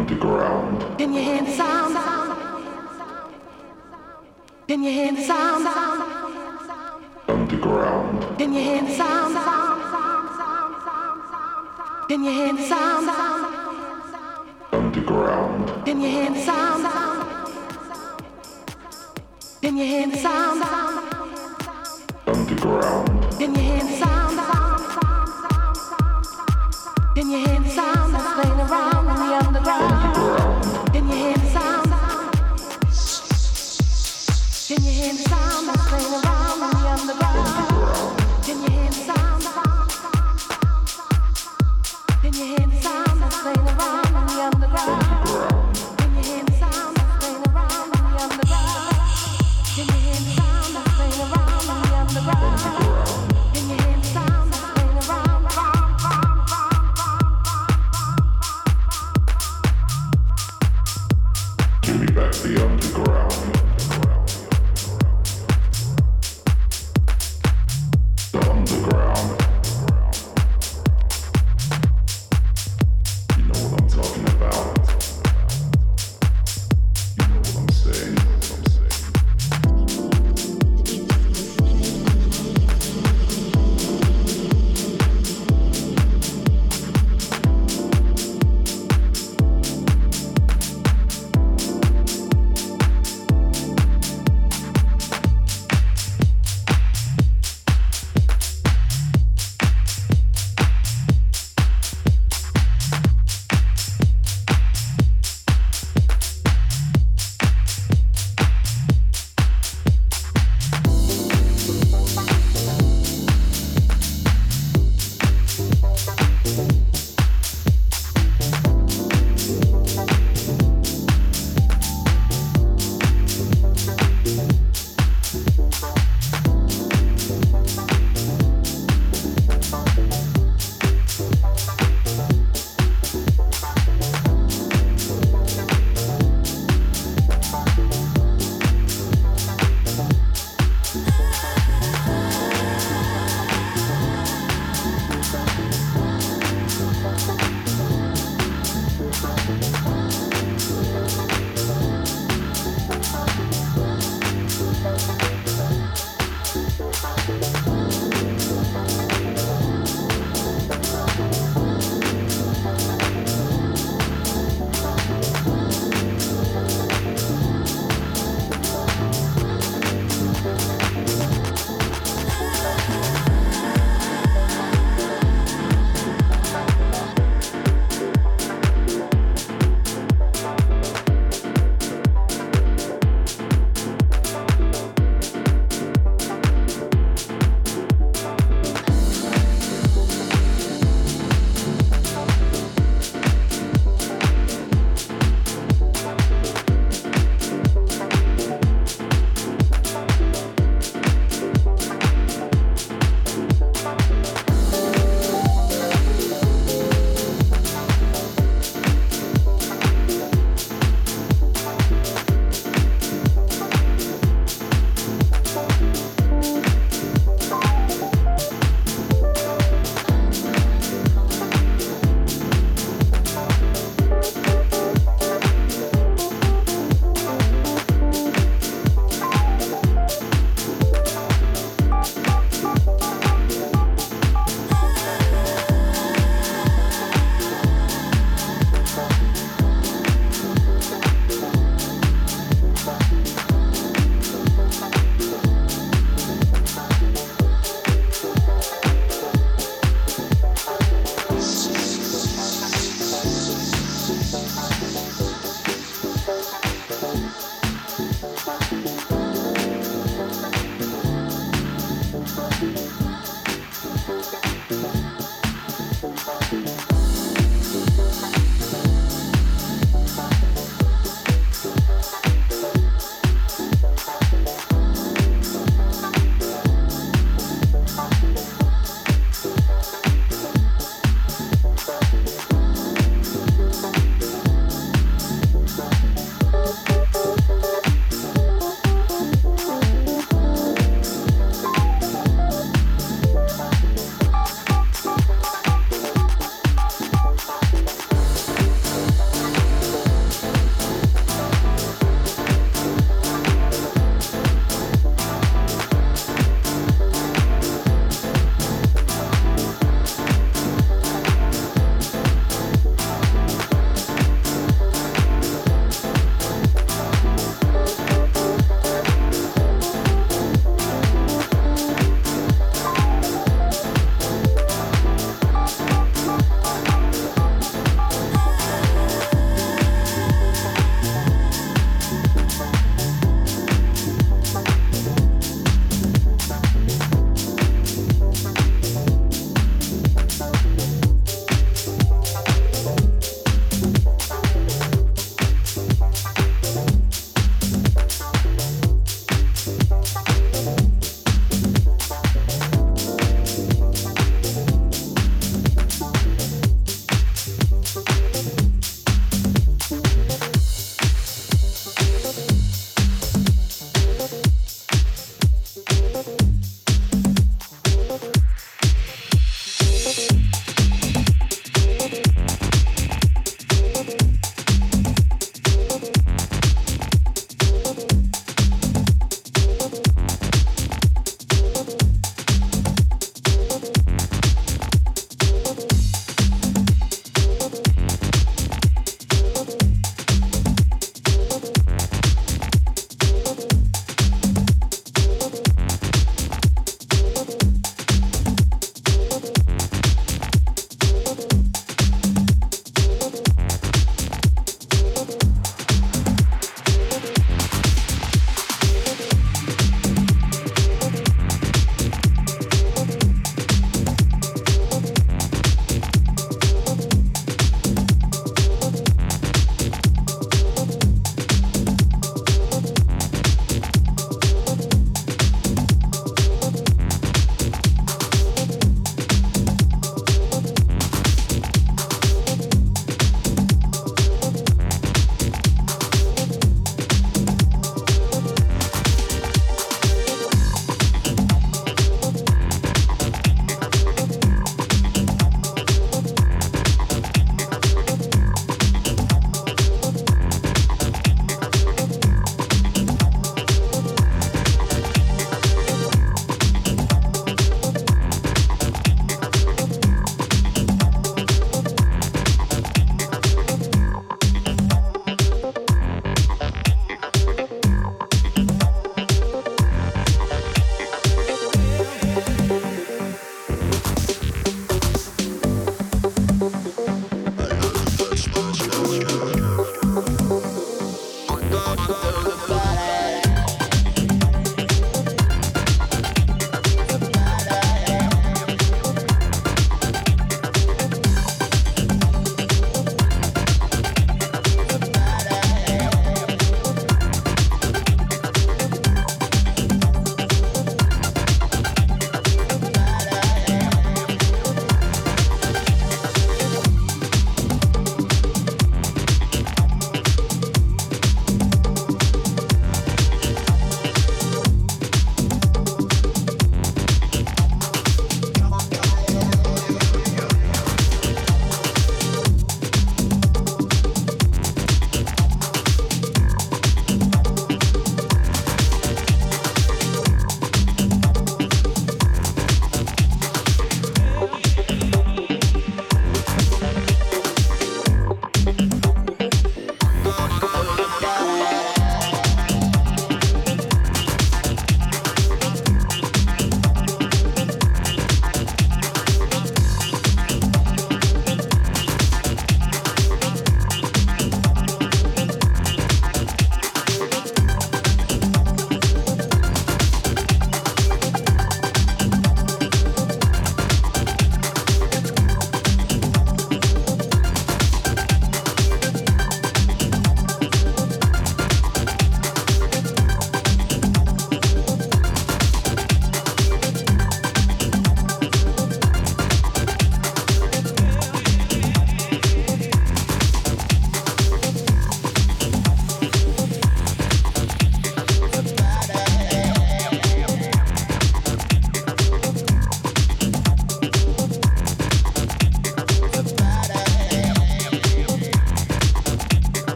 Underground. Can you hear the sound? Can you hear the sound? Underground. Can you hear the sound? Can you hear the sound? Underground. Can you hear the sound? Can you hear the sound? Underground. Can you hear the sound? Can you hear the sound that's playing around sound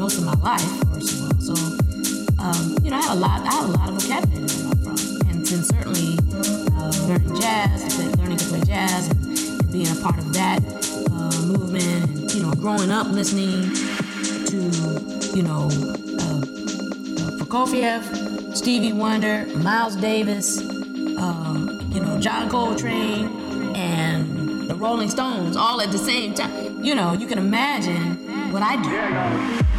most of my life, first of all. So, um, you know, I had a lot, I had a lot of vocabulary to from, and then certainly uh, learning jazz, learning to play jazz, and, and being a part of that uh, movement, and you know, growing up listening to, you know, uh, uh Prokofiev, Stevie Wonder, Miles Davis, um, you know, John Coltrane, and the Rolling Stones all at the same time. You know, you can imagine what I do.